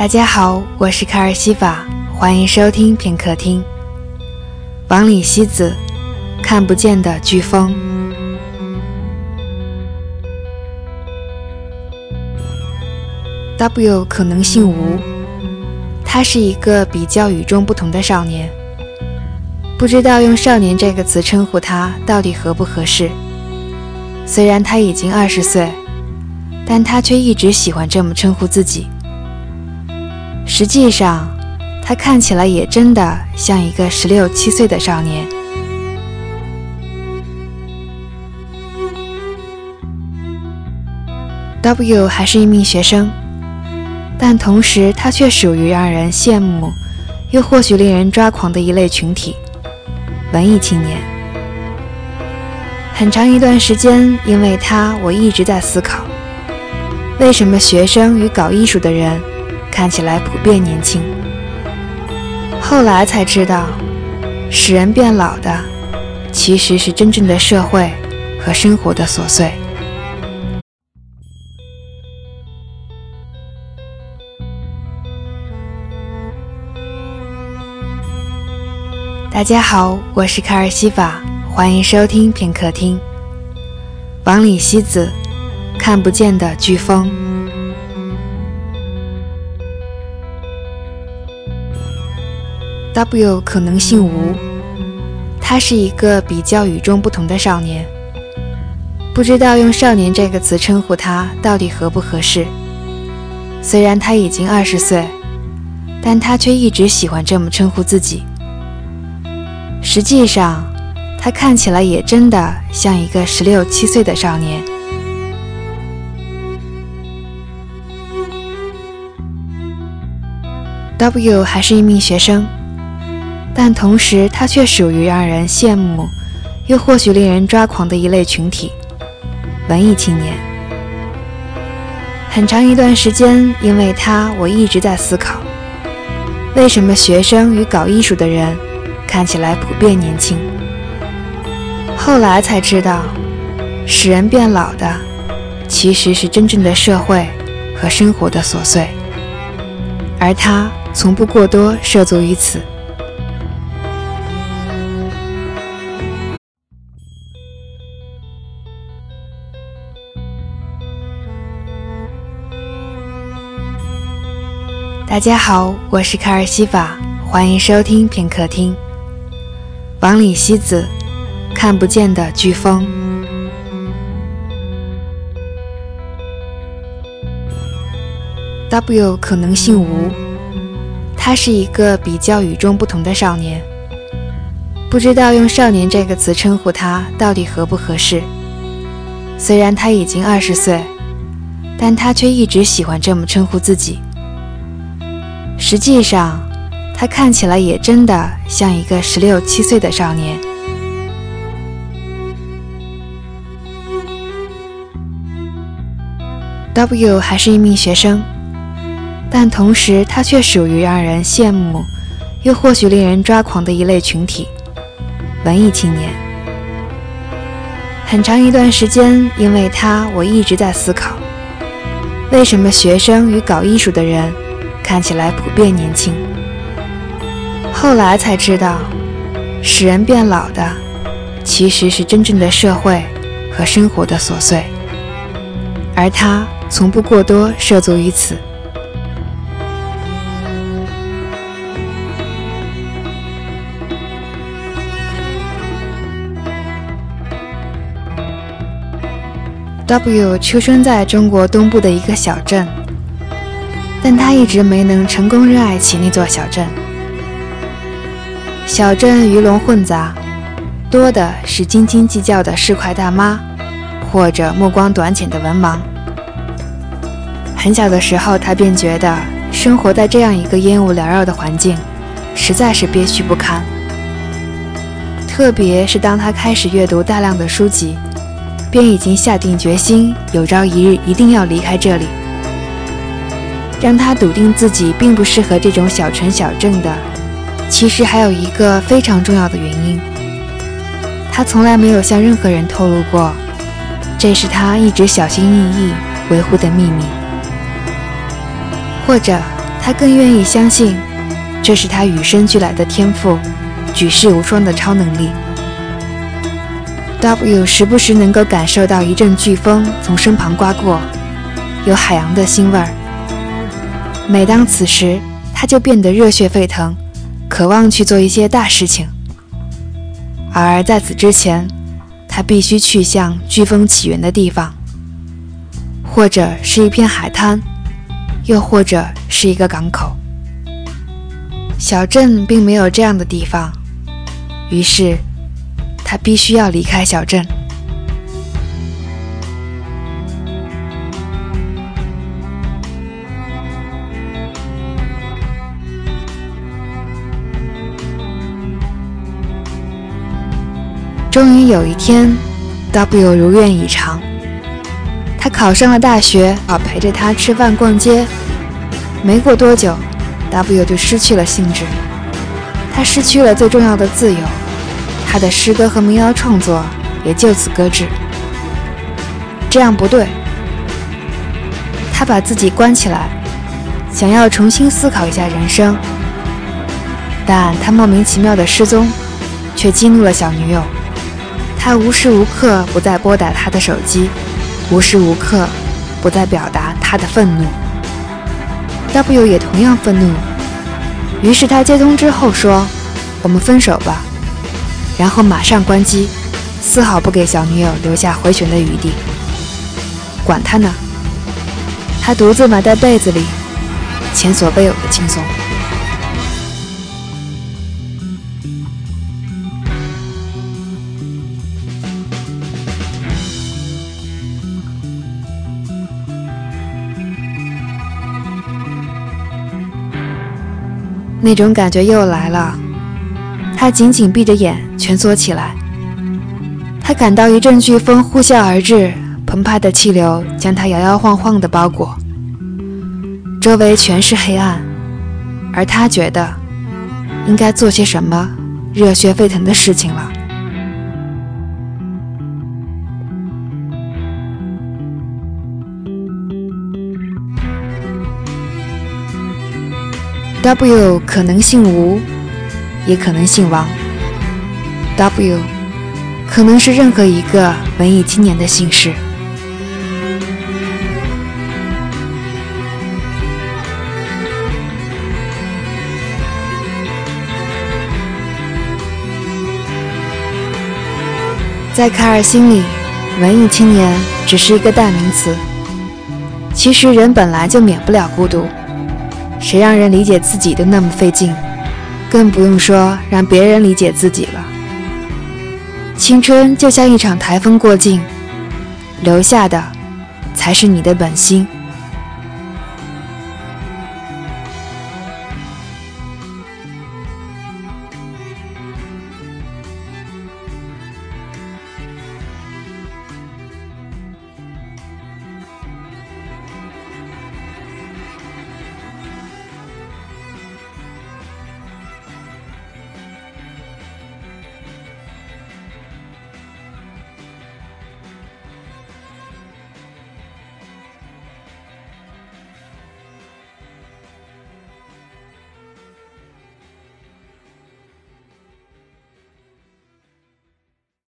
大家好，我是卡尔西法，欢迎收听片刻听。王里希子，看不见的飓风。W 可能性无，他是一个比较与众不同的少年，不知道用少年这个词称呼他到底合不合适。虽然他已经二十岁，但他却一直喜欢这么称呼自己。实际上，他看起来也真的像一个十六七岁的少年。W 还是一名学生。但同时，他却属于让人羡慕，又或许令人抓狂的一类群体——文艺青年。很长一段时间，因为他，我一直在思考：为什么学生与搞艺术的人看起来普遍年轻？后来才知道，使人变老的，其实是真正的社会和生活的琐碎。大家好，我是卡尔西法，欢迎收听片刻听。王里西子，看不见的飓风。W 可能姓吴，他是一个比较与众不同的少年，不知道用少年这个词称呼他到底合不合适。虽然他已经二十岁，但他却一直喜欢这么称呼自己。实际上，他看起来也真的像一个十六七岁的少年。W 还是一名学生，但同时他却属于让人羡慕，又或许令人抓狂的一类群体——文艺青年。很长一段时间，因为他，我一直在思考：为什么学生与搞艺术的人？看起来普遍年轻，后来才知道，使人变老的其实是真正的社会和生活的琐碎，而他从不过多涉足于此。大家好，我是卡尔西法，欢迎收听片刻听。王里希子，看不见的飓风。W 可能性无，他是一个比较与众不同的少年，不知道用少年这个词称呼他到底合不合适。虽然他已经二十岁，但他却一直喜欢这么称呼自己。实际上。他看起来也真的像一个十六七岁的少年。W 还是一名学生，但同时他却属于让人羡慕，又或许令人抓狂的一类群体——文艺青年。很长一段时间，因为他，我一直在思考：为什么学生与搞艺术的人看起来普遍年轻？后来才知道，使人变老的其实是真正的社会和生活的琐碎，而他从不过多涉足于此。W 出生在中国东部的一个小镇，但他一直没能成功热爱起那座小镇。小镇鱼龙混杂，多的是斤斤计较的市侩大妈，或者目光短浅的文盲。很小的时候，他便觉得生活在这样一个烟雾缭绕的环境，实在是憋屈不堪。特别是当他开始阅读大量的书籍，便已经下定决心，有朝一日一定要离开这里。让他笃定自己并不适合这种小城小镇的。其实还有一个非常重要的原因，他从来没有向任何人透露过，这是他一直小心翼翼维护的秘密。或者，他更愿意相信这是他与生俱来的天赋，举世无双的超能力。W 时不时能够感受到一阵飓风从身旁刮过，有海洋的腥味儿。每当此时，他就变得热血沸腾，渴望去做一些大事情。而在此之前，他必须去向飓风起源的地方，或者是一片海滩，又或者是一个港口。小镇并没有这样的地方，于是他必须要离开小镇。终于有一天，W 如愿以偿，他考上了大学，好陪着他吃饭逛街。没过多久，W 就失去了兴致，他失去了最重要的自由，他的诗歌和民谣创作也就此搁置。这样不对，他把自己关起来，想要重新思考一下人生。但他莫名其妙的失踪，却激怒了小女友。他无时无刻不在拨打他的手机，无时无刻不在表达他的愤怒。W 也同样愤怒，于是他接通之后说：“我们分手吧。”然后马上关机，丝毫不给小女友留下回旋的余地。管他呢，他独自埋在被子里，前所未有的轻松。那种感觉又来了，他紧紧闭着眼，蜷缩起来。他感到一阵飓风呼啸而至，澎湃的气流将他摇摇晃晃地包裹，周围全是黑暗。而他觉得应该做些什么热血沸腾的事情了。W 可能姓吴，也可能姓王。W 可能是任何一个文艺青年的姓氏。在卡尔心里，文艺青年只是一个代名词。其实人本来就免不了孤独。谁让人理解自己都那么费劲，更不用说让别人理解自己了。青春就像一场台风过境，留下的才是你的本心。